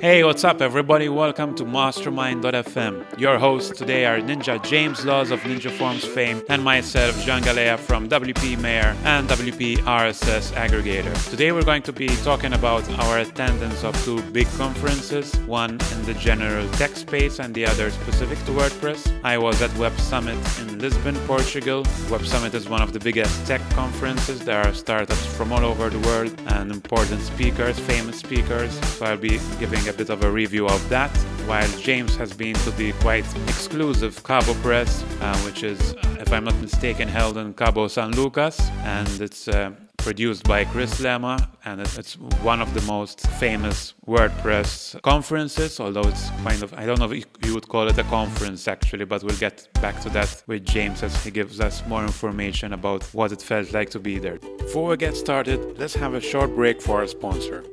Hey, what's up, everybody? Welcome to Mastermind.fm. Your hosts today are Ninja James Laws of Ninja Forms fame and myself, Jean Galea from WP Mayor and WP RSS Aggregator. Today, we're going to be talking about our attendance of two big conferences one in the general tech space and the other specific to WordPress. I was at Web Summit in Lisbon, Portugal. Web Summit is one of the biggest tech conferences. There are startups from all over the world and important speakers, famous speakers. So I'll be giving a bit of a review of that, while James has been to the quite exclusive Cabo Press, uh, which is, if I'm not mistaken, held in Cabo San Lucas, and it's uh, produced by Chris Lema, and it's one of the most famous WordPress conferences, although it's kind of, I don't know if you would call it a conference actually, but we'll get back to that with James as he gives us more information about what it felt like to be there. Before we get started, let's have a short break for our sponsor.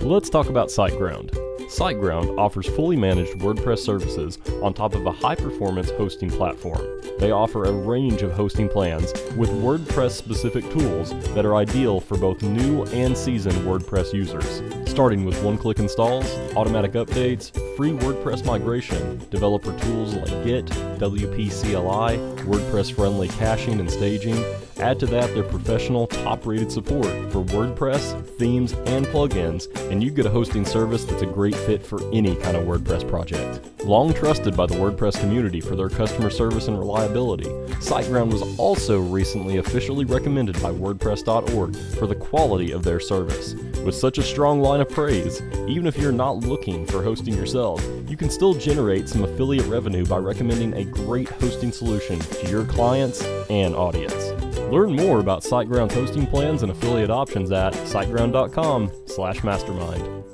Let's talk about SiteGround. SiteGround offers fully managed WordPress services on top of a high performance hosting platform. They offer a range of hosting plans with WordPress specific tools that are ideal for both new and seasoned WordPress users. Starting with one click installs, automatic updates, free WordPress migration, developer tools like Git, WP CLI, WordPress friendly caching and staging. Add to that their professional, top rated support for WordPress, themes, and plugins, and you get a hosting service that's a great fit for any kind of WordPress project. Long trusted by the WordPress community for their customer service and reliability, SiteGround was also recently officially recommended by WordPress.org for the quality of their service. With such a strong line of praise, even if you're not looking for hosting yourself, you can still generate some affiliate revenue by recommending a great hosting solution to your clients and audience. Learn more about SiteGround's hosting plans and affiliate options at siteground.com/mastermind.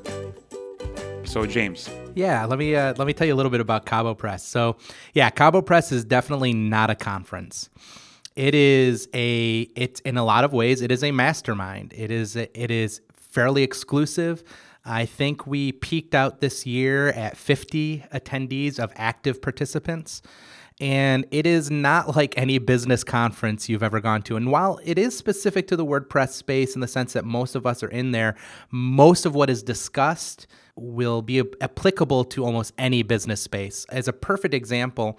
So James, yeah, let me uh, let me tell you a little bit about Cabo Press. So, yeah, Cabo Press is definitely not a conference. It is a it's in a lot of ways it is a mastermind. It is it is fairly exclusive. I think we peaked out this year at 50 attendees of active participants. And it is not like any business conference you've ever gone to. And while it is specific to the WordPress space in the sense that most of us are in there, most of what is discussed will be applicable to almost any business space. As a perfect example,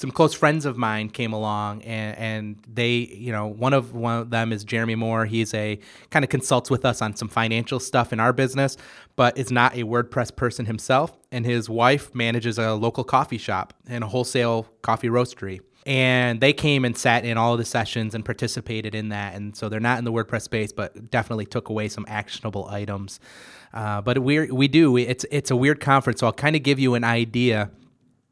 some close friends of mine came along and, and they you know one of one of them is jeremy moore. He's a kind of consults with us on some financial stuff in our business but is not a wordpress person himself and his wife manages a local coffee shop and a wholesale coffee roastery. And they came and sat in all the sessions and participated in that and so they're not in the wordpress space but definitely took away some actionable items. Uh, but we we do it's it's a weird conference so i'll kind of give you an idea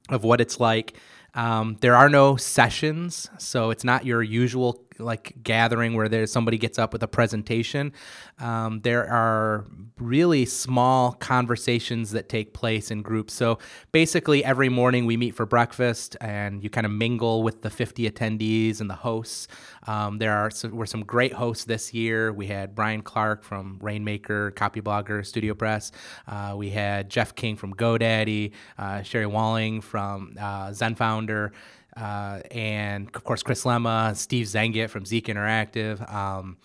of what it's like um, there are no sessions, so it's not your usual like gathering where there's somebody gets up with a presentation. Um, there are really small conversations that take place in groups. So basically, every morning we meet for breakfast, and you kind of mingle with the 50 attendees and the hosts. Um, there are were some great hosts this year. We had Brian Clark from Rainmaker, Copyblogger, Studio Press. Uh, we had Jeff King from GoDaddy, uh, Sherry Walling from uh, Zen Founder. Uh, and of course Chris Lema, Steve Zehngut from Zeek Interactive. Um,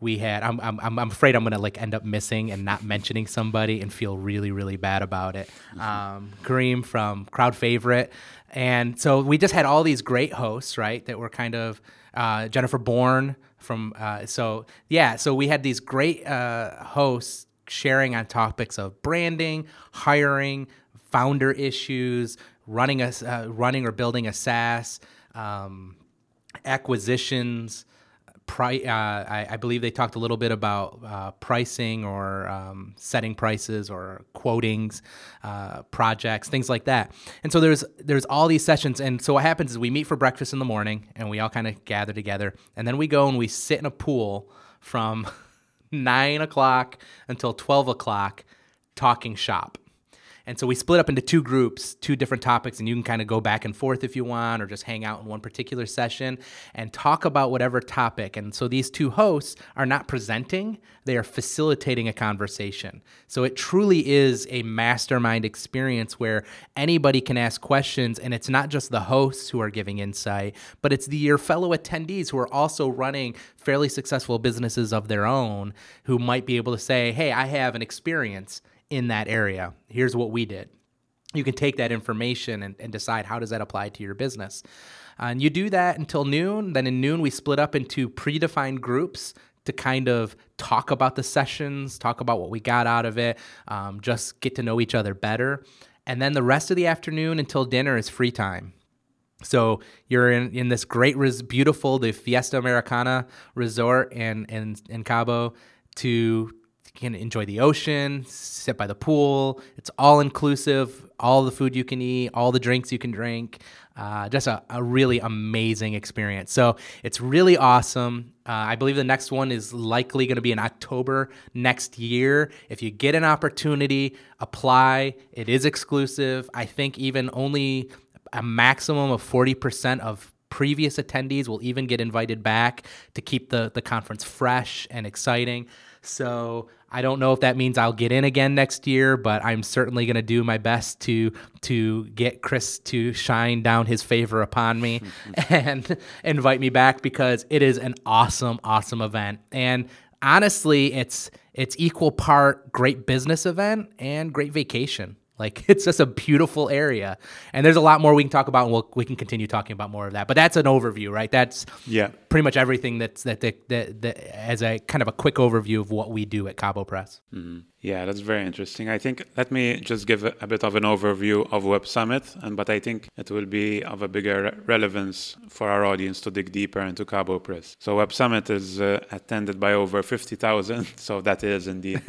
we had I'm, I'm I'm afraid I'm gonna like end up missing and not mentioning somebody and feel really really bad about it. Mm-hmm. Um, Kareem from Crowd Favorite, and so we just had all these great hosts right that were kind of uh, Jennifer Bourn from uh, so yeah so we had these great uh, hosts sharing on topics of branding, hiring, founder issues, running a uh, running or building a SaaS, um, acquisitions. Pri- uh, I, I, believe they talked a little bit about uh, pricing or um, setting prices or quotings, uh, projects, things like that. And so there's there's all these sessions. And so what happens is we meet for breakfast in the morning and we all kind of gather together, and then we go and we sit in a pool from nine o'clock until twelve o'clock, talking shop. And so we split up into two groups, two different topics, and you can kind of go back and forth if you want, or just hang out in one particular session and talk about whatever topic. And so these two hosts are not presenting, they are facilitating a conversation. So it truly is a mastermind experience where anybody can ask questions, and it's not just the hosts who are giving insight, but it's the, your fellow attendees who are also running fairly successful businesses of their own who might be able to say, Hey, I have an experience in that area. Here's what we did. You can take that information and, and decide how does that apply to your business. Uh, and you do that until noon. Then in noon, we split up into predefined groups to kind of talk about the sessions, talk about what we got out of it, um, just get to know each other better. And then the rest of the afternoon until dinner is free time. So you're in, in this great, res- beautiful, the Fiesta Americana resort in, in, in Cabo to can enjoy the ocean, sit by the pool. It's all inclusive, all the food you can eat, all the drinks you can drink. Uh, just a, a, really amazing experience. So it's really awesome. Uh, I believe the next one is likely going to be in October next year. If you get an opportunity, apply. It is exclusive. I think even only a maximum of 40% of previous attendees will even get invited back to keep the, the conference fresh and exciting. So I don't know if that means I'll get in again next year, but I'm certainly going to do my best to to get Chris to shine down his favor upon me and invite me back because it is an awesome, awesome event. And honestly, it's it's equal part great business event and great vacation. Like it's just a beautiful area, and there's a lot more we can talk about, and we'll, we can continue talking about more of that. But that's an overview, right? That's yeah, pretty much everything that's that that, that, that as a kind of a quick overview of what we do at Cabo Press. Mm-hmm. Yeah, that's very interesting. I think let me just give a, a, bit of an overview of Web Summit, and but I think it will be of a bigger relevance for our audience to dig deeper into Cabo Press. So Web Summit is uh, attended by over fifty thousand, so that is indeed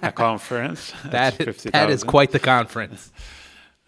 a conference. that 50, that is quite the conference.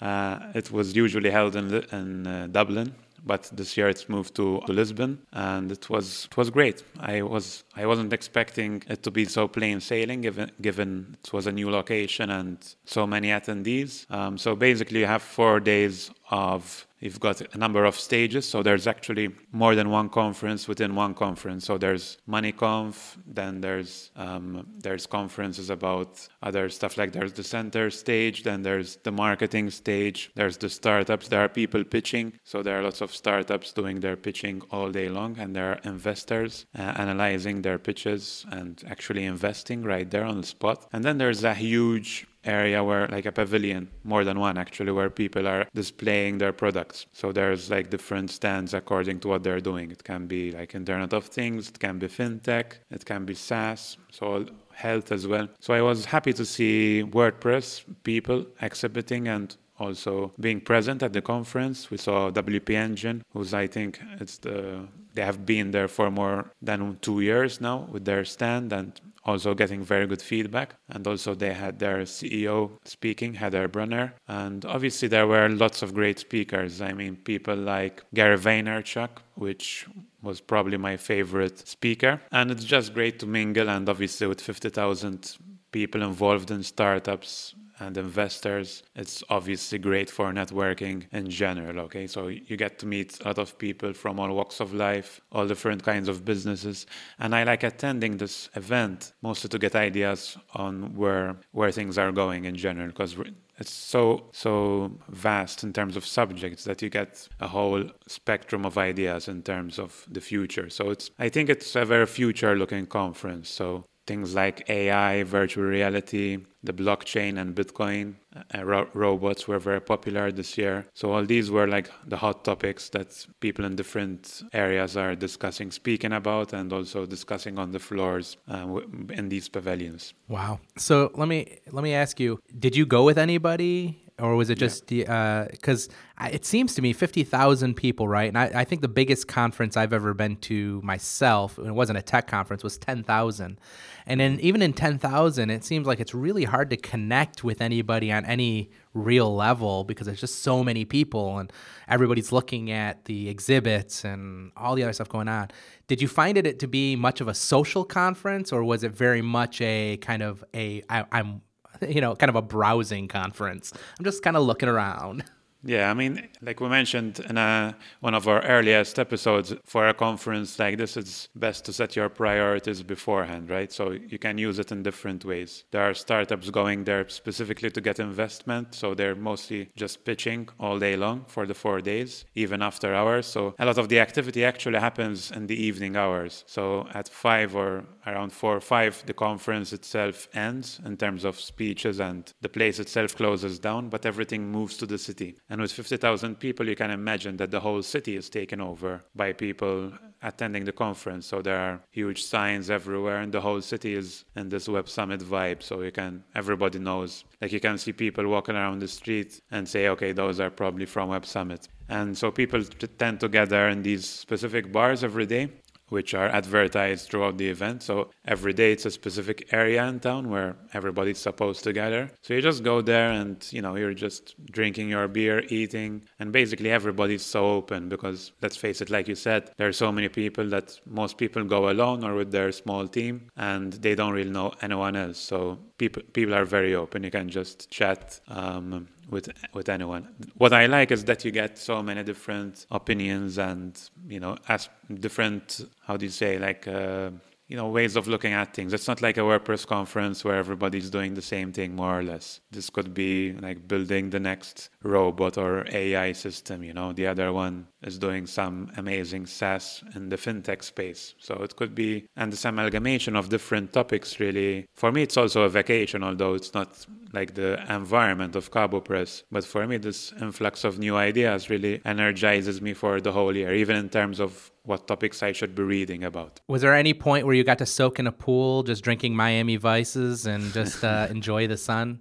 Uh, it was usually held in in uh, Dublin but this year it's moved to, Lisbon, and it was it was great. I was I wasn't expecting it to be so plain sailing, given given it was a new location and so many attendees. Um, so basically, you have four days of You've got a number of stages, so there's actually more than one conference within one conference. So there's MoneyConf, then there's um, there's conferences about other stuff like there's the center stage, then there's the marketing stage, there's the startups. There are people pitching, so there are lots of startups doing their pitching all day long, and there are investors uh, analyzing their pitches and actually investing right there on the spot. And then there's a huge area where like a pavilion more than one actually where people are displaying their products. So there's like different stands according to what they're doing. It can be like internet of things it can be fintech it can be saas so health as well. So i was happy to see wordpress people exhibiting and also being present at the conference. We saw WP Engine, who's I think it's the they have been there for more than two years now with their stand and also getting very good feedback. And also, they had their CEO speaking, Heather Brunner. And obviously, there were lots of great speakers. I mean, people like Gary Vaynerchuk, which was probably my favorite speaker. And it's just great to mingle. And obviously, with 50,000 people involved in startups and investors. It's obviously great for networking in general. Okay, so you get to meet a lot of people from all walks of life, all different kinds of businesses, and I like attending this event mostly to get ideas on where where things are going in general because it's so so vast in terms of subjects that you get a whole spectrum of ideas in terms of the future so it's i think it's a very future looking conference so things like AI, virtual reality, the blockchain and Bitcoin uh, ro- robots were very popular this year. So all these were like the hot topics that people in different areas are discussing, speaking about, and also discussing on the floors uh, in these pavilions. Wow. So let me let me ask you: Did you go with anybody? Or was it just because uh, it seems to me 50,000 people, right? And I, I, think the biggest conference I've ever been to myself, and it wasn't a tech conference, was 10,000. And then even in 10,000, it seems like it's really hard to connect with anybody on any real level because there's just so many people and everybody's looking at the exhibits and all the other stuff going on. Did you find it to be much of a social conference or was it very much a kind of a I, I'm you know, kind of a browsing conference. I'm just kind of looking around. Yeah, I mean, like we mentioned in a, one of our earliest episodes, for a conference like this, it's best to set your priorities beforehand, right? So you can use it in different ways. There are startups going there specifically to get investment, so they're mostly just pitching all day long for the four days, even after hours. So a lot of the activity actually happens in the evening hours. So at five or around four or five, the conference itself ends in terms of speeches and the place itself closes down, but everything moves to the city. And with 50,000 people, you can imagine that the whole city is taken over by people attending the conference. So there are huge signs everywhere, and the whole city is in this Web Summit vibe. So you can, everybody knows. Like you can see people walking around the street and say, okay, those are probably from Web Summit. And so people tend to gather in these specific bars every day which are advertised throughout the event. So every day it's a specific area in town where everybody's supposed to gather. So you just go there and, you know, you're just drinking your beer, eating, and basically everybody's so open because let's face it, like you said, there are so many people that most people go alone or with their small team and they don't really know anyone else. So people people are very open. You can just chat. Um, with with anyone. What I like is that you get so many different opinions and you know as different how do you say like uh, you know ways of looking at things. It's not like a wordpress conference where everybody's doing the same thing more or less. This could be like building the next robot or ai system you know. The other one is doing some amazing saas in the fintech space. So it could be and this amalgamation of different topics really. For me it's also a vacation although it's not like the environment of Cabo Press. But for me, this influx of new ideas really energizes me for the whole year, even in terms of what topics I should be reading about. Was there any point where you got to soak in a pool, just drinking Miami Vices and just uh, enjoy the sun?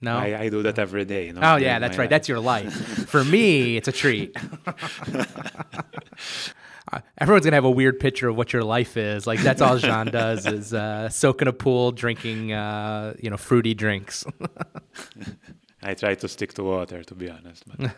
No, I, I, do that every day. You know, oh yeah, that's right. Life. That's your life. For me, it's a treat. uh, everyone's gonna have a weird picture of what your life is. Like that's all Jean does is uh, soak in a pool, drinking, uh, you know, fruity drinks. I try to stick to water, to be honest. But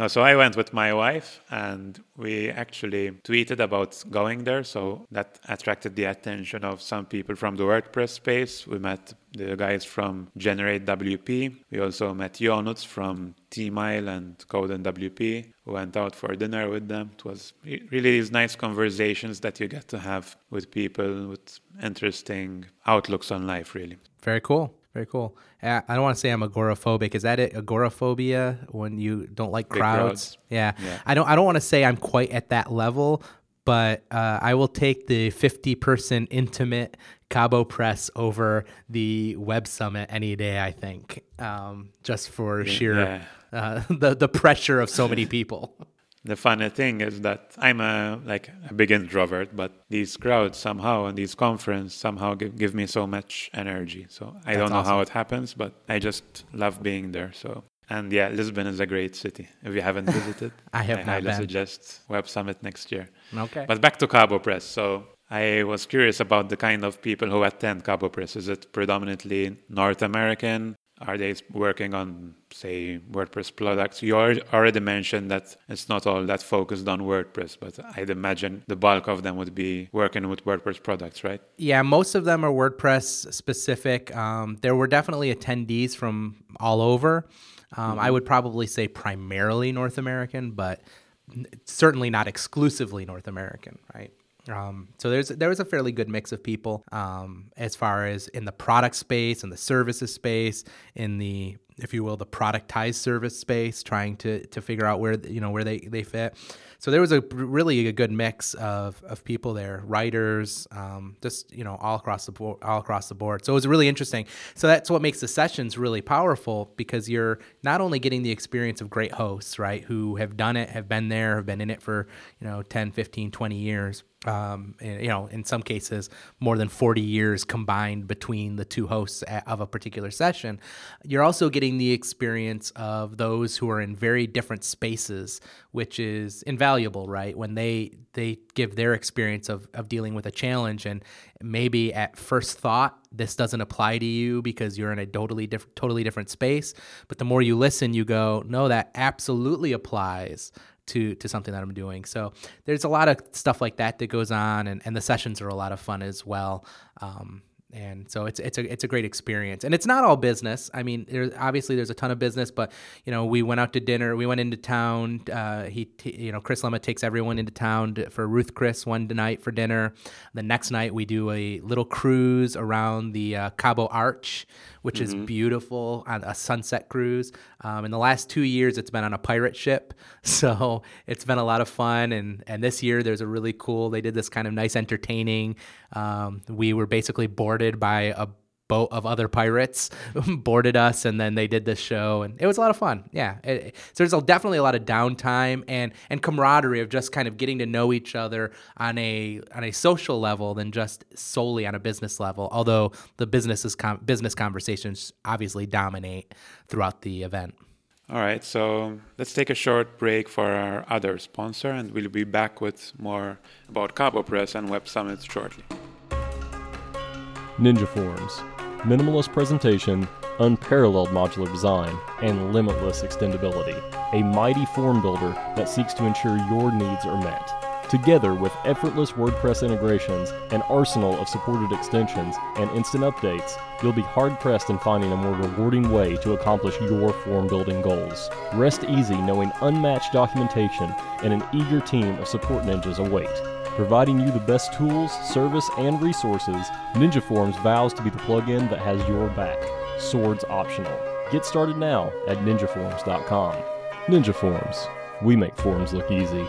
no, so I went with my wife, and we actually tweeted about going there. So that attracted the attention of some people from the WordPress space. We met the guys from Generate WP. We also met Jonuts from ThemeIsle and CodeinWP. We went out for dinner with them. It was really these nice conversations that you get to have with people with interesting outlooks on life, really. Very cool. Very cool. I don't want to say I'm agoraphobic. Is that it? Agoraphobia when you don't like crowds? crowds. Yeah. yeah. I don't. I don't want to say I'm quite at that level, but uh, I will take the 50 person intimate Cabo Press over the Web Summit any day. I think, um, just for sheer yeah. uh, the the pressure of so many people. the funny thing is that I'm a like a big introvert, but these crowds somehow and these conferences somehow give, give me so much energy. So I That's don't know awesome. how it happens, but I just love being there. So and yeah, Lisbon is a great city. If you haven't visited, I have I highly been. suggest Web Summit next year. Okay. But back to Cabo Press. So I was curious about the kind of people who attend Cabo Press. Is it predominantly North American? Are they working on, say, WordPress products? You already mentioned that it's not all that focused on WordPress, but I'd imagine the bulk of them would be working with WordPress products, right? Yeah, most of them are WordPress specific. Um, there were definitely attendees from all over. Um, mm-hmm. I would probably say primarily North American, but certainly not exclusively North American, right? Um, so there's there was a fairly good mix of people um, as far as in the product space and the services space, in the if you will the productized service space, trying to to figure out where you know where they they fit. So there was a really a good mix of, of people there, writers, um, just you know all across the board, all across the board. So it was really interesting. So that's what makes the sessions really powerful because you're not only getting the experience of great hosts, right, who have done it, have been there, have been in it for you know 10, 15, 20 years, um, you know, in some cases, more than 40 years combined between the two hosts of a particular session. You're also getting the experience of those who are in very different spaces, which is invaluable, right? When they they give their experience of, of dealing with a challenge, and maybe at first thought this doesn't apply to you because you're in a totally different totally different space. But the more you listen, you go, no, that absolutely applies to to something that I'm doing. So there's a lot of stuff like that that goes on, and, and the sessions are a lot of fun as well. Um, and so it's it's a it's a great experience. And it's not all business. I mean there's obviously there's a ton of business but you know we went out to dinner we went into town uh, he t- you know chris lema takes everyone into town to, for ruth chris one night for dinner. The next night we do a little cruise around the uh, cabo arch which mm-hmm. is beautiful on a sunset cruise. Um, in the last two years it's been on a pirate ship. So it's been a lot of fun. And and this year there's a really cool they did this kind of nice entertaining um, we were basically boarded by a boat of other pirates boarded us and then they did this show and it was a lot of fun. Yeah it, so there's definitely a lot of downtime and and camaraderie of just kind of getting to know each other on a on a social level than just solely on a business level although the businesses com- business conversations obviously dominate throughout the event all right so let's take a short break for our other sponsor and we'll be back with more about cabo press and web summits shortly ninja forms minimalist presentation, unparalleled modular design, and limitless extendability. A mighty form builder that seeks to ensure your needs are met. Together with effortless WordPress integrations, an arsenal of supported extensions, and instant updates, you'll be hard pressed in finding a more rewarding way to accomplish your form building goals. Rest easy knowing unmatched documentation and an eager team of support ninjas await. Providing you the best tools, service, and resources, Ninja Forms vows to be the plugin that has your back. Swords optional. Get started now at ninjaforms.com. Ninja Forms. We make forms look easy.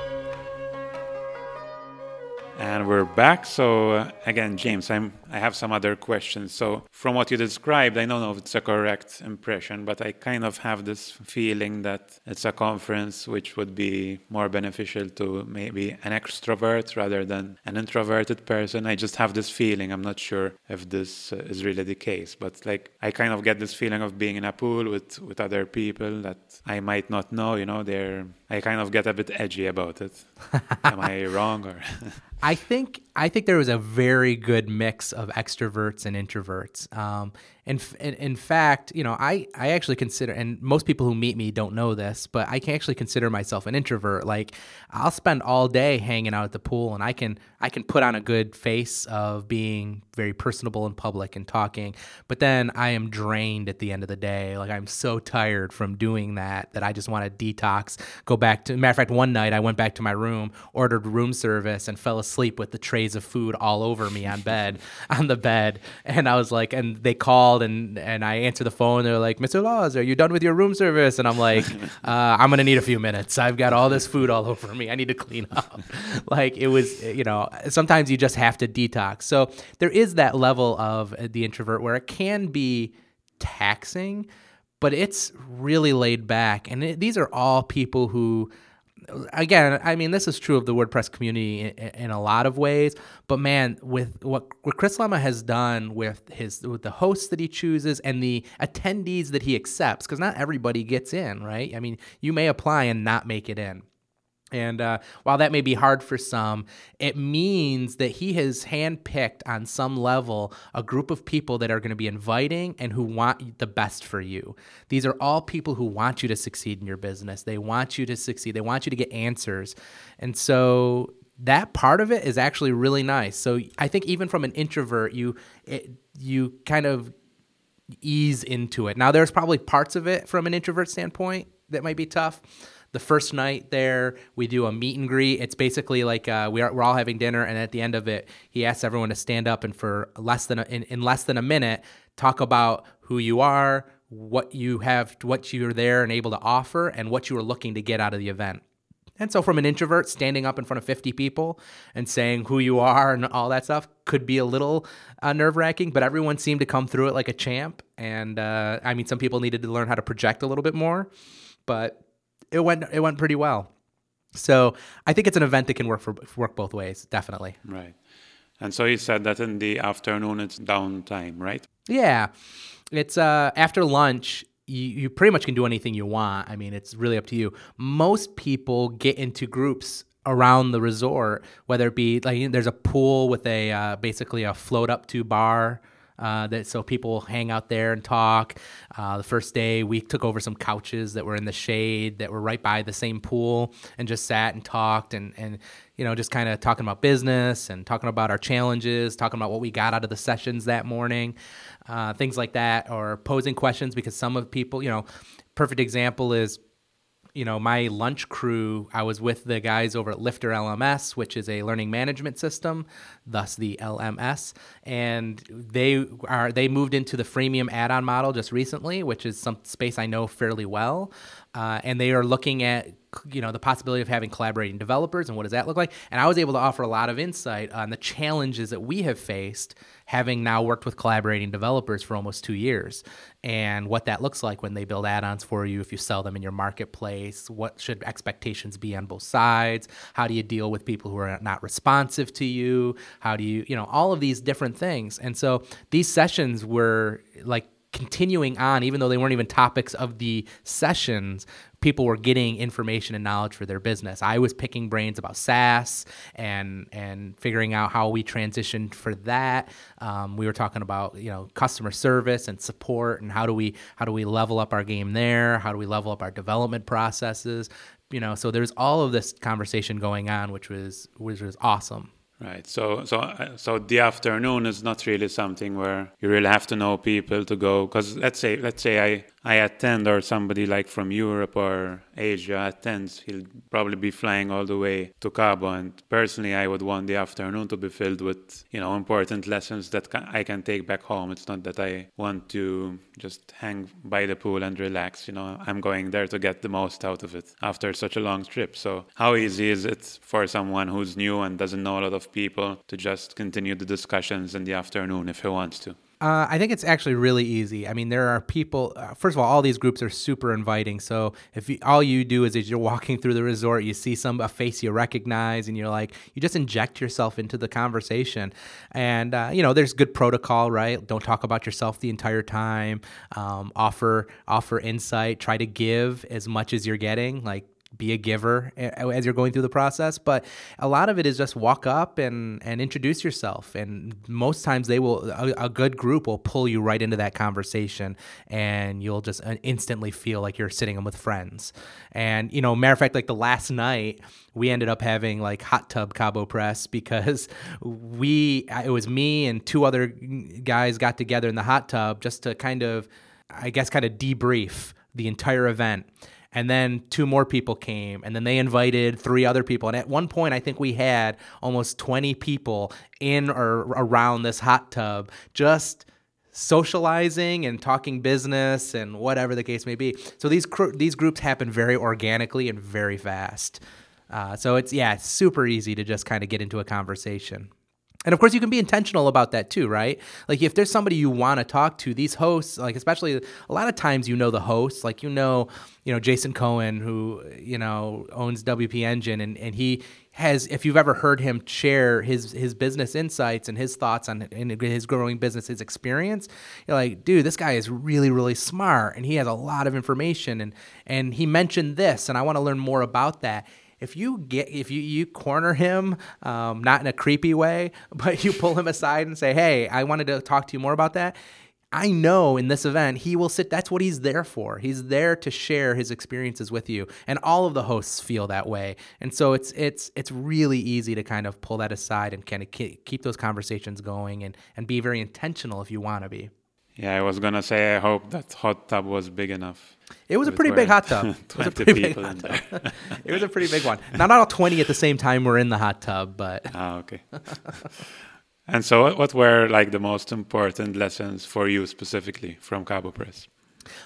And we're back. So uh, again, James, I'm I have some other questions. So from what you described, I don't know if it's a correct impression, but I kind of have this feeling that it's a conference which would be more beneficial to maybe an extrovert rather than an introverted person. I just have this feeling. I'm not sure if this uh, is really the case, but like I kind of get this feeling of being in a pool with with other people that I might not know. You know, they're I kind of get a bit edgy about it. Am I wrong or? I think I think there was a very good mix of extroverts and introverts. Um, and in, in fact, you know, I, I actually consider, and most people who meet me don't know this, but I can actually consider myself an introvert. Like I'll spend all day hanging out at the pool, and I can I can put on a good face of being very personable in public and talking, but then I am drained at the end of the day. Like I'm so tired from doing that that I just want to detox. Go back to matter of fact, one night I went back to my room, ordered room service, and fell asleep with the trays of food all over me on bed on the bed, and I was like, and they called and and I answer the phone. They're like, "Mr. Laws, are you done with your room service?" And I'm like, uh, "I'm gonna need a few minutes. I've got all this food all over me. I need to clean up." like it was, you know, sometimes you just have to detox. So there is that level of the introvert where it can be taxing, but it's really laid back. And it, these are all people who again, I mean, this is true of the WordPress community in, in, a lot of ways. But man, with what, what Chris Lema has done with his with the hosts that he chooses and the attendees that he accepts, because not everybody gets in, right? I mean, you may apply and not make it in. And uh, while that may be hard for some, it means that he has handpicked on some level a group of people that are going to be inviting and who want the best for you. These are all people who want you to succeed in your business. They want you to succeed, they want you to get answers. And so that part of it is actually really nice. So I think even from an introvert, you it, you kind of ease into it. Now there's probably parts of it from an introvert standpoint that might be tough the first night there, we do a meet and greet. It's basically like uh, we are, we're all having dinner, and at the end of it, he asks everyone to stand up and for less than a, in, in less than a minute talk about who you are, what you have, what you're there and able to offer, and what you are looking to get out of the event. And so, from an introvert, standing up in front of 50 people and saying who you are and all that stuff could be a little uh, nerve wracking, but everyone seemed to come through it like a champ. And uh, I mean, some people needed to learn how to project a little bit more, but it went it went pretty well. So I think it's an event that can work for work both ways, definitely. Right. And so you said that in the afternoon it's downtime, right? Yeah. It's uh after lunch you, you pretty much can do anything you want. I mean, it's really up to you. Most people get into groups around the resort, whether it be like there's a pool with a uh, basically a float up to bar Uh, that so people hang out there and talk. Uh, the first day we took over some couches that were in the shade that were right by the same pool and just sat and talked and and you know just kind of talking about business and talking about our challenges, talking about what we got out of the sessions that morning, uh, things like that, or posing questions because some of people you know, perfect example is you know, my lunch crew, I was with the guys over at Lifter LMS, which is a learning management system, thus the LMS, and they are they moved into the freemium add-on model just recently, which is some space I know fairly well, uh, and they are looking at you know the possibility of having collaborating developers and what does that look like? And i was able to offer a lot of insight on the challenges that we have faced having now worked with collaborating developers for almost two years and what that looks like when they build add-ons for you if you sell them in your marketplace what should expectations be on both sides? How do you deal with people who are not responsive to you? How do you you know all of these different things. And so these sessions were like continuing on, even though they weren't even topics of the sessions, people were getting information and knowledge for their business. I was picking brains about SaaS and and figuring out how we transitioned for that. Um, we were talking about you know customer service and support and how do we how do we level up our game there? How do we level up our development processes? You know, so there's all of this conversation going on, which was which was awesome. Right. So so uh, so the afternoon is not really something where you really have to know people to go. Because let's say let's say I I attend or somebody like from Europe or Asia attends, he'll probably be flying all the way to Cabo. And personally, I would want the afternoon to be filled with, you know, important lessons that I can take back home. It's not that I want to just hang by the pool and relax. You know, I'm going there to get the most out of it after such a long trip. So how easy is it for someone who's new and doesn't know a lot of people to just continue the discussions in the afternoon if he wants to? Uh, I think it's actually really easy. I mean, there are people. Uh, first of all, all these groups are super inviting. So if you, all you do is you're walking through the resort, you see some a face you recognize, and you're like, you just inject yourself into the conversation. And uh, you know, there's good protocol, right? Don't talk about yourself the entire time. Um, offer offer insight. Try to give as much as you're getting. Like be a giver as you're going through the process but a lot of it is just walk up and and introduce yourself. And most times they will a, a, good group will pull you right into that conversation and you'll just uh, instantly feel like you're sitting in with friends. And you know matter of fact like the last night we ended up having like hot tub cabo press because we it was me and two other guys got together in the hot tub just to kind of i guess kind of debrief the entire event and then two more people came and then they invited three other people. And at one point i think we had almost 20 people in or around this hot tub just socializing and talking business and whatever the case may be. So these cr- these groups happen very organically and very fast. Uh, so it's yeah it's super easy to just kind of get into a conversation and of course, you can be intentional about that too, right? Like if there's somebody you want to talk to, these hosts, like especially a lot of times you know the hosts, like you know, you know Jason Cohen, who you know owns WP Engine, and and he has, if you've ever heard him share his his business insights and his thoughts on his growing business, his experience, you're like, dude, this guy is really really smart, and he has a lot of information, and and he mentioned this, and I want to learn more about that if you get if you you corner him, um, not in a creepy way, but you pull him aside and say, "Hey, I wanted to talk to you more about that." I know in this event he will sit. That's what he's there for. He's there to share his experiences with you, and all of the hosts feel that way. And so it's it's it's really easy to kind of pull that aside and kind of keep those conversations going and and be very intentional if you want to be. Yeah, I was gonna say I hope that hot tub was big enough. It was a pretty big hot tub. it was a pretty big hot tub. it was a pretty big one. Now, not all twenty at the same time were in the hot tub, but ah, okay. and so, what were like the most important lessons for you specifically from Cabo Press?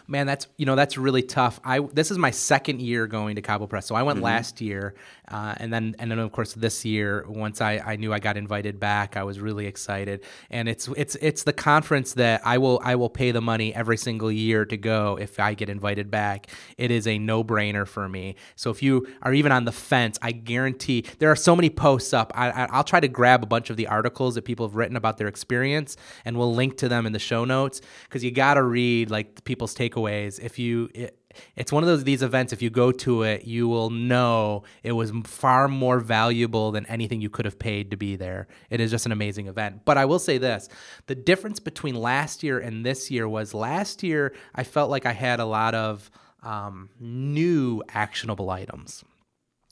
Man, that's you know that's really tough. I this is my second year going to Cabo Press, so I went mm-hmm. last year, uh, and then and then of course this year, once I, I knew I got invited back, I was really excited. And it's it's it's the conference that I will I will pay the money every single year to go if I get invited back. It is a no brainer for me. So if you are even on the fence, I guarantee there are so many posts up. I, I'll try to grab a bunch of the articles that people have written about their experience, and we'll link to them in the show notes because you got to read like people people's takeaways. If you, it, it's one of those these events. If you go to it, you will know it was far more valuable than anything you could have paid to be there. It is just an amazing event. But I will say this: the difference between last year and this year was last year I felt like I had a lot of um, new actionable items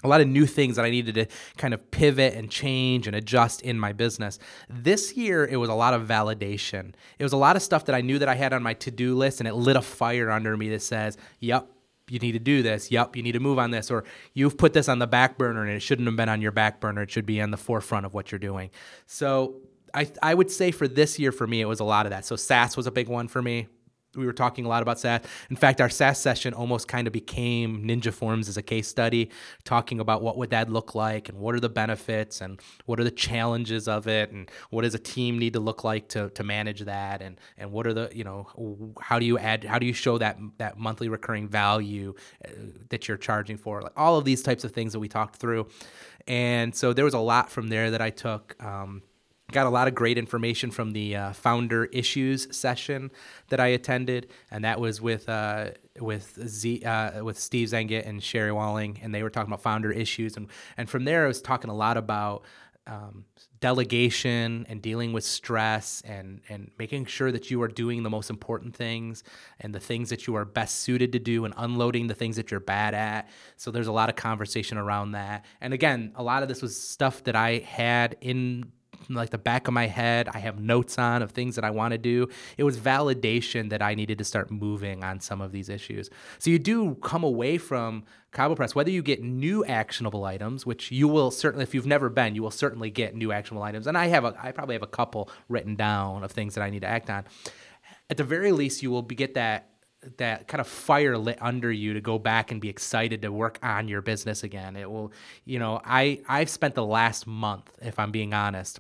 a lot of new things that I needed to kind of pivot and change and adjust in my business. This year, it was a lot of validation. It was a lot of stuff that I knew that I had on my to do list, and it lit a fire under me that says, Yep, you need to do this. Yep, you need to move on this. Or you've put this on the back burner and it shouldn't have been on your back burner. It should be on the forefront of what you're doing. So I, I would say for this year, for me, it was a lot of that. So SaaS was a big one for me we were talking a lot about SaaS. In fact, our SaaS session almost kind of became Ninja Forms as a case study, talking about what would that look like and what are the benefits and what are the challenges of it and what does a team need to look like to, to manage that and and what are the you know how do you add how do you show that that monthly recurring value uh, that you're charging for like all of these types of things that we talked through, and so there was a lot from there that I took. Um, got a lot of great information from the uh, founder issues session that I attended, and that was with uh, with Z uh, with Steve Zehngut and Sherry Walling, and they were talking about founder issues, and and from there I was talking a lot about. Um, delegation and dealing with stress and and making sure that you are doing the most important things and the things that you are best suited to do and unloading the things that you're bad at so there's a lot of conversation around that and again a lot of this was stuff that i had in like the back of my head. I have notes on of things that I want to do. It was validation that I needed to start moving on some of these issues. So you do come away from Cabo Press, whether you get new actionable items, which you will certainly, if you've never been, you will certainly get new actionable items. And I have a, I probably have a couple written down of things that I need to act on. At the very least, you will be, get that that kind of fire lit under you to go back and be excited to work on your business again. It will, you know, I I've spent the last month, if I'm being honest,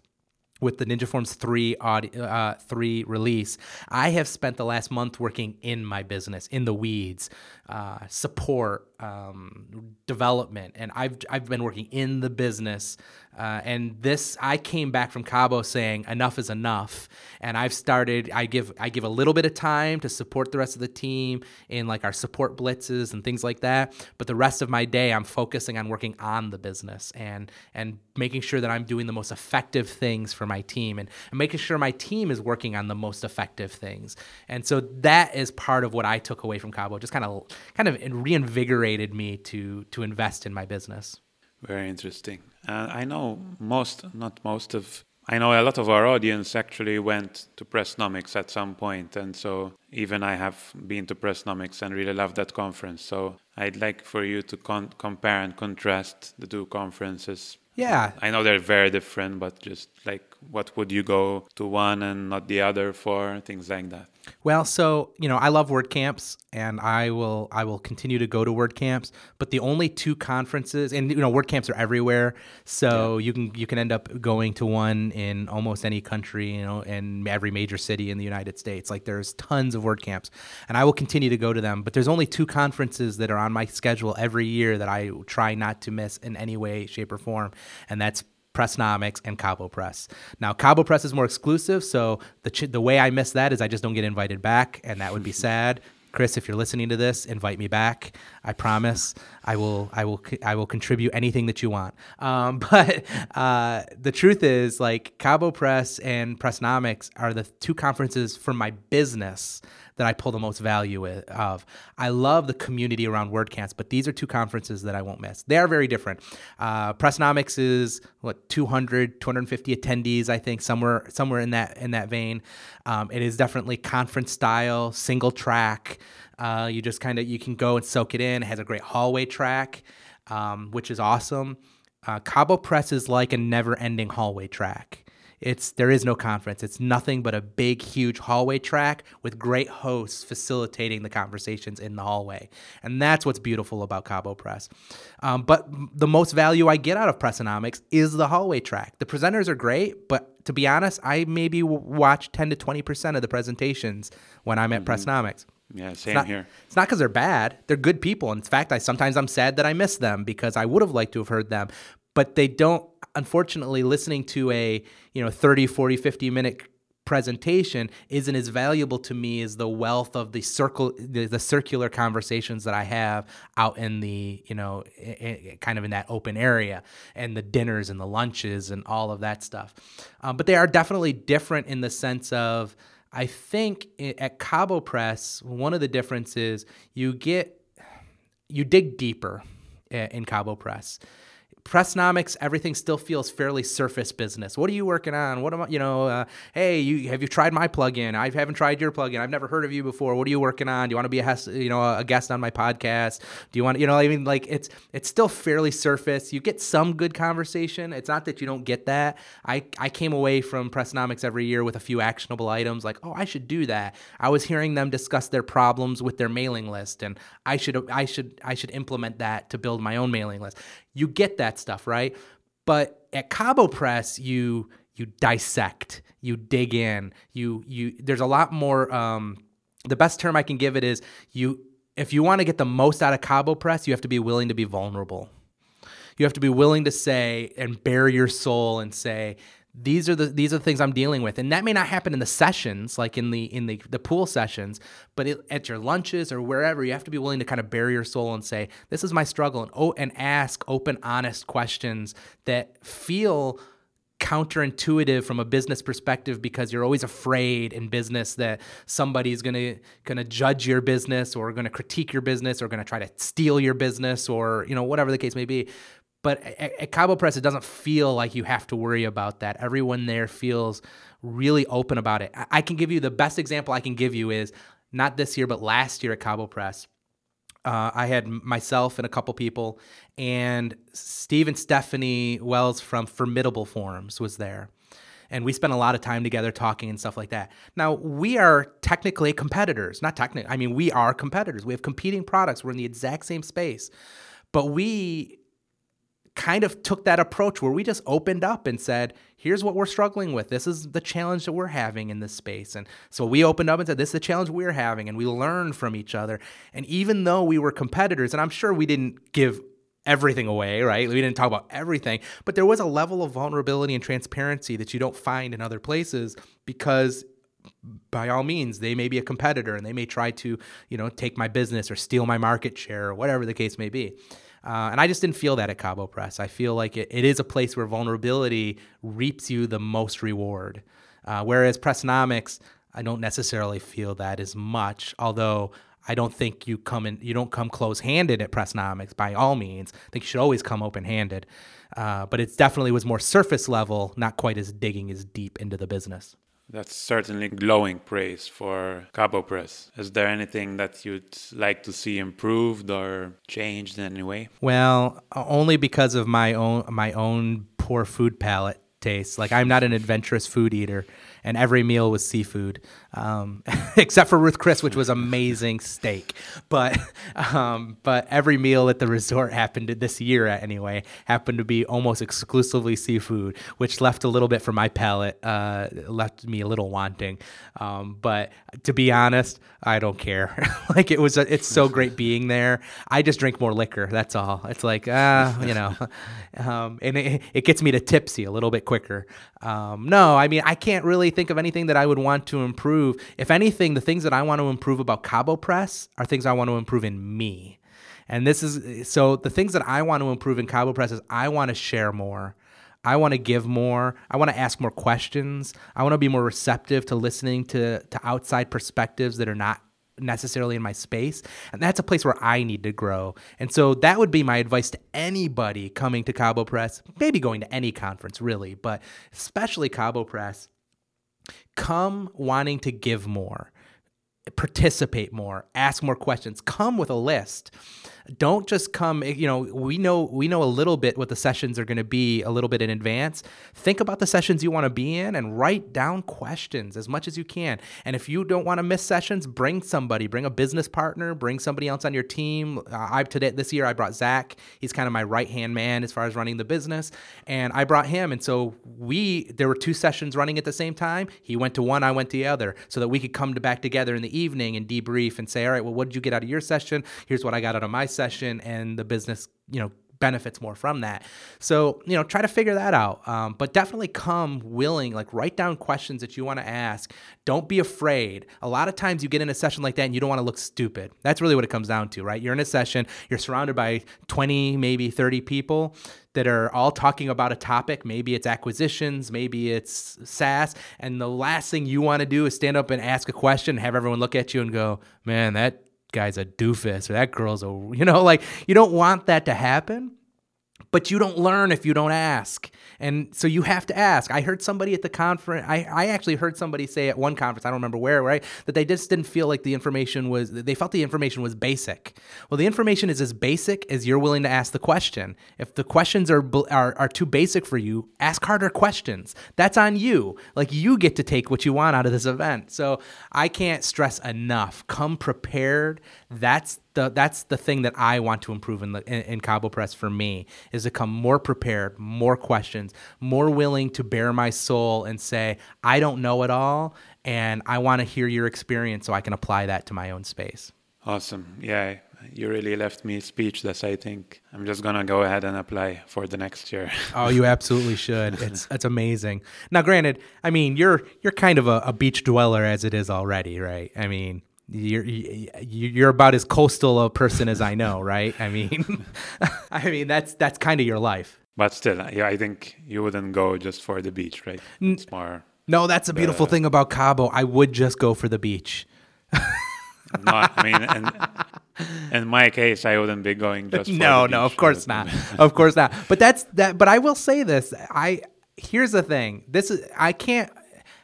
with the Ninja Forms 3 audio, uh, 3 release, I have spent the last month working in my business, in the weeds, uh, support, um, development, and I've I've been working in the business. Uh, and this, I came back from Cabo saying enough is enough, and I've started. I give I give a little bit of time to support the rest of the team in like our support blitzes and things like that. But the rest of my day, I'm focusing on working on the business and and making sure that I'm doing the most effective things for my team and, and making sure my team is working on the most effective things. And so that is part of what I took away from Cabo, just kind of kind of reinvigorated me to to invest in my business. Very interesting. Uh, I know most, not most of, I know a lot of our audience actually went to Pressnomics at some point, and so even I have been to Pressnomics and really loved that conference. So I'd like for you to con- compare and contrast the two conferences. Yeah, I know they're very different, but just like what would you go to one and not the other for, things like that. Well, so you know, I love WordCamps, and I will I will continue to go to WordCamps. But the only two conferences, and you know, WordCamps are everywhere, so yeah. you can you can end up going to one in almost any country, you know, in every major city in the United States. Like there's tons of WordCamps, and I will continue to go to them. But there's only two conferences that are on my schedule every year that I try not to miss in any way, shape, or form, and that's Pressnomics, and Cabo Press. Now, Cabo Press is more exclusive, so the ch- the way I miss that is I just don't get invited back, and that would be sad. Chris, if you're listening to this, invite me back. I promise I will I will I will contribute anything that you want. Um, but uh, the truth is, like Cabo Press and Pressnomics are the two conferences for my business that I pull the most value of. I love the community around WordCamps, but these are two conferences that I won't miss. They are very different. Uh, Pressnomics is what 200, 250 attendees, I think, somewhere somewhere in that in that vein. Um, it is definitely conference style, single track. Uh, you just kind of you can go and soak it in. It has a great hallway track, um, which is awesome. Uh, Cabo Press is like a never-ending hallway track. It's there is no conference. It's nothing but a big, huge hallway track with great hosts facilitating the conversations in the hallway, and that's what's beautiful about Cabo Press. Um, but the most value I get out of Pressonomics is the hallway track. The presenters are great, but to be honest, I maybe watch ten to twenty percent of the presentations when I'm at mm-hmm. Pressnomics. Yeah, same it's not, here. It's not because they're bad. They're good people. In fact, I sometimes I'm sad that I miss them because I would have liked to have heard them but they don't unfortunately listening to a you know 30 40 50 minute presentation isn't as valuable to me as the wealth of the circle the, the circular conversations that I have out in the you know I- I- kind of in that open area and the dinners and the lunches and all of that stuff um, but they are definitely different in the sense of I think at Cabo Press one of the differences you get you dig deeper in Cabo Press. Pressnomics, everything still feels fairly surface business. What are you working on? What am I, you know, uh, hey, you have you tried my plugin? I haven't tried your plugin. I've never heard of you before. What are you working on? Do you want to be a you know a guest on my podcast? Do you want you know I mean like it's it's still fairly surface. You get some good conversation. It's not that you don't get that. I I came away from Pressnomics every year with a few actionable items like, "Oh, I should do that." I was hearing them discuss their problems with their mailing list and I should I should I should implement that to build my own mailing list. You get that stuff, right? But at Cabo Press, you you dissect, you dig in, you you. There's a lot more. Um, the best term I can give it is you. If you want to get the most out of Cabo Press, you have to be willing to be vulnerable. You have to be willing to say and bare your soul and say, these are the these are the things I'm dealing with, and that may not happen in the sessions, like in the in the the pool sessions, but it, at your lunches or wherever, you have to be willing to kind of bare your soul and say, "This is my struggle," and oh, and ask open, honest questions that feel counterintuitive from a business perspective because you're always afraid in business that somebody's gonna gonna judge your business or gonna critique your business or gonna try to steal your business or you know whatever the case may be. But at, Cabo Press, it doesn't feel like you have to worry about that. Everyone there feels really open about it. I, I can give you the best example I can give you is not this year, but last year at Cabo Press. Uh, I had myself and a couple people, and Steve and Stephanie Wells from Formidable Forms was there. And we spent a lot of time together talking and stuff like that. Now, we are technically competitors. Not technically, I mean, we are competitors. We have competing products. We're in the exact same space. But we kind of took that approach where we just opened up and said, here's what we're struggling with. This is the challenge that we're having in this space. And so we opened up and said, this is the challenge we're having. And we learned from each other. And even though we were competitors, and I'm sure we didn't give everything away, right? We didn't talk about everything, but there was a level of vulnerability and transparency that you don't find in other places because by all means they may be a competitor and they may try to you know take my business or steal my market share or whatever the case may be uh, and I just didn't feel that at Cabo Press. I feel like it, it is a place where vulnerability reaps you the most reward. Uh, whereas Pressnomics, I don't necessarily feel that as much, although I don't think you come in, you don't come close handed at Pressnomics by all means. I think you should always come open handed. Uh, but it definitely was more surface level, not quite as digging as deep into the business. That's certainly glowing praise for Cabo Press. Is there anything that you'd like to see improved or changed in any way? Well, only because of my own my own poor food palate taste. Like I'm not an adventurous food eater, and every meal was seafood, um, except for Ruth Chris, which was amazing steak. But um, but every meal at the resort happened to, this year anyway happened to be almost exclusively seafood, which left a little bit for my palate, uh, left me a little wanting. Um, but to be honest, I don't care. like it was, a, it's so great being there. I just drink more liquor. That's all. It's like ah, you know, um, and it, it gets me to tipsy a little bit quicker. Um, no, I mean I can't really think of anything that I would want to improve. If anything, the things that I want to improve about Cabo Press are things I want to improve in me. And this is so the things that I want to improve in Cabo Press is I want to share more. I want to give more. I want to ask more questions. I want to be more receptive to listening to to outside perspectives that are not necessarily in my space. And that's a place where I need to grow. And so that would be my advice to anybody coming to Cabo Press, maybe going to any conference really, but especially Cabo Press. Come wanting to give more, participate more, ask more questions, come with a list don't just come you know we know we know a little bit what the sessions are going to be a little bit in advance. Think about the sessions you want to be in and write down questions as much as you can. And if you don't want to miss sessions bring somebody bring a business partner bring somebody else on your team. Uh, i today this year i brought zach. He's kind of my right hand man as far as running the business. And i brought him. And so we there were two sessions running at the same time. He went to one i went to the other so that we could come to back together in the evening and debrief and say all right well what did you get out of your session? Here's what i got out of my session and the business, you know, benefits more from that. So, you know, try to figure that out. Um, but definitely come willing, like write down questions that you want to ask. Don't be afraid. A lot of times you get in a session like that and you don't want to look stupid. That's really what it comes down to, right? You're in a session, you're surrounded by 20, maybe 30 people that are all talking about a topic. Maybe it's acquisitions, maybe it's SaaS. And the last thing you want to do is stand up and ask a question, have everyone look at you and go, man, that guy's a doofus or that girl's a, you know, like you don't want that to happen but you don't learn if you don't ask. And so you have to ask. I heard somebody at the conference, I, I actually heard somebody say at one conference, I don't remember where, right, that they just didn't feel like the information was, they felt the information was basic. Well, the information is as basic as you're willing to ask the question. If the questions are, are, are too basic for you, ask harder questions. That's on you. Like you get to take what you want out of this event. So I can't stress enough. Come prepared. That's the that's the thing that I want to improve in the in, in Cabo Press for me is to come more prepared, more questions, more willing to bare my soul and say I don't know it all, and I want to hear your experience so I can apply that to my own space. Awesome, yeah. You really left me speechless. I think I'm just gonna go ahead and apply for the next year. oh, you absolutely should. It's it's amazing. Now, granted, I mean you're you're kind of a, a beach dweller as it is already, right? I mean, you're you're about as coastal a person as I know, right? I mean, I mean that's that's kind of your life. But still, yeah, I think you wouldn't go just for the beach, right? It's more. No, that's a beautiful the, thing about Cabo. I would just go for the beach. no, I mean, in, in my case, I wouldn't be going just. no, no, of course not, of course not. But that's that. But I will say this. I here's the thing. This is I can't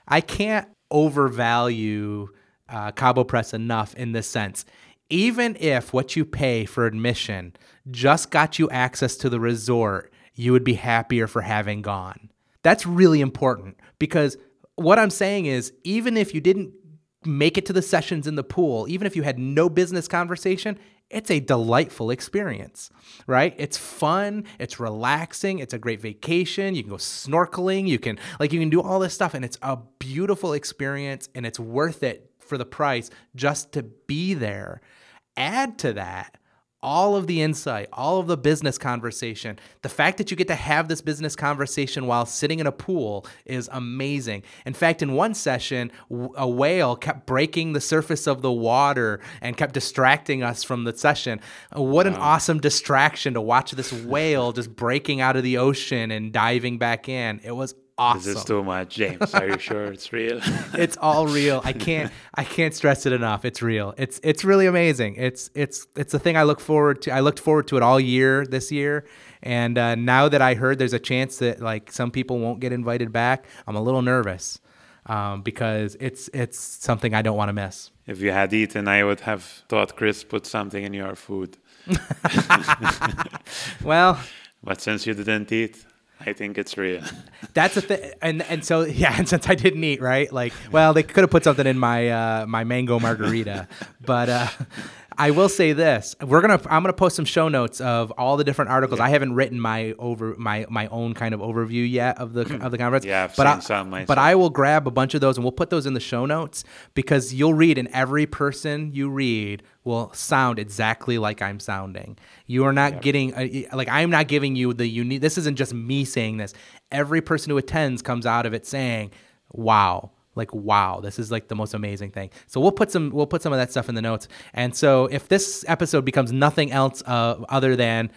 I can't overvalue uh, Cabo Press enough in this sense. Even if what you pay for admission just got you access to the resort, you would be happier for having gone. That's really important because what I'm saying is, even if you didn't make it to the sessions in the pool, even if you had no business conversation, it's a delightful experience, right? It's fun, it's relaxing, it's a great vacation. You can go snorkeling, you can like you can do all this stuff and it's a beautiful experience and it's worth it for the price just to be there. Add to that all of the insight, all of the business conversation. The fact that you get to have this business conversation while sitting in a pool is amazing. In fact, in one session, a whale kept breaking the surface of the water and kept distracting us from the session. Uh, what an awesome distraction to watch this whale just breaking out of the ocean and diving back in. It was awesome. This is too much, James. Are you sure it's real? it's all real. I can't I can't stress it enough. It's real. It's it's really amazing. It's it's it's the thing I look forward to. I looked forward to it all year this year, and uh, now that I heard there's a chance that like some people won't get invited back, I'm a little nervous um, because it's it's something I don't want to miss. If you had eaten, I would have thought Chris put something in your food. well, but since you didn't eat, I think it's real. That's a thing, and and so yeah, and since I didn't eat right, like, well, they could have put something in my uh, my mango margarita, but uh, I will say this: we're gonna I'm gonna post some show notes of all the different articles. Yeah. I haven't written my over my my own kind of overview yet of the of the conference. Yeah, I've but I, some myself. But I will grab a bunch of those and we'll put those in the show notes because you'll read, and every person you read will sound exactly like I'm sounding. You are not getting a, like I'm not giving you the unique. This isn't just me saying this. Every person who attends comes out of it saying, "Wow." Like wow, this is like the most amazing thing. So we'll put some we'll put some of that stuff in the notes. And so if this episode becomes nothing else uh, other than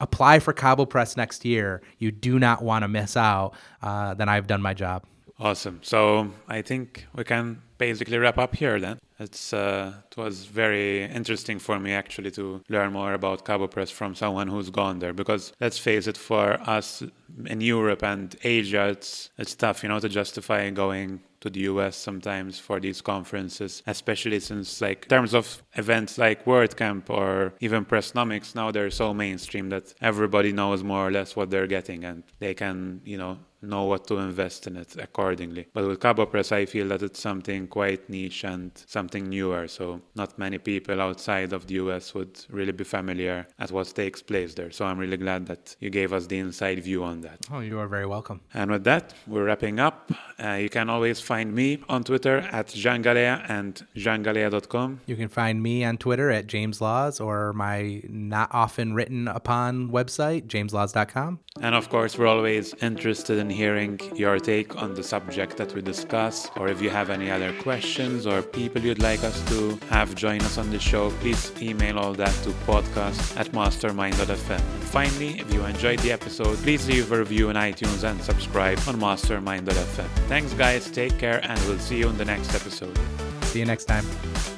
apply for Cabo Press next year, you do not want to miss out. Uh, then I've done my job. Awesome. So I think we can basically wrap up here then. It's uh, it was very interesting for me actually to learn more about Cabo Press from someone who's gone there. Because let's face it, for us in Europe and Asia, it's it's tough, you know, to justify going to the US sometimes for these conferences, especially since like terms of events like WordCamp or even Pressnomics, now they're so mainstream that everybody knows more or less what they're getting and they can, you know, know what to invest in it accordingly. But with Cabo Press, I feel that it's something quite niche and something newer. So not many people outside of the US would really be familiar at what takes place there. So I'm really glad that you gave us the inside view on that. Oh, you are very welcome. And with that, we're wrapping up. Uh, you can always find me on Twitter at Jean Galea and jeangalea.com. You can find me on Twitter at James Laws or my not often written upon website, jameslaws.com. And of course, we're always interested in hearing your take on the subject that we discuss, or if you have any other questions or people you'd like us to have join us on the show, please email all that to podcast at mastermind.fm. Finally, if you enjoyed the episode, please leave a review on iTunes and subscribe on mastermind.fm. Thanks, guys. Take care, and we'll see you in the next episode. See you next time.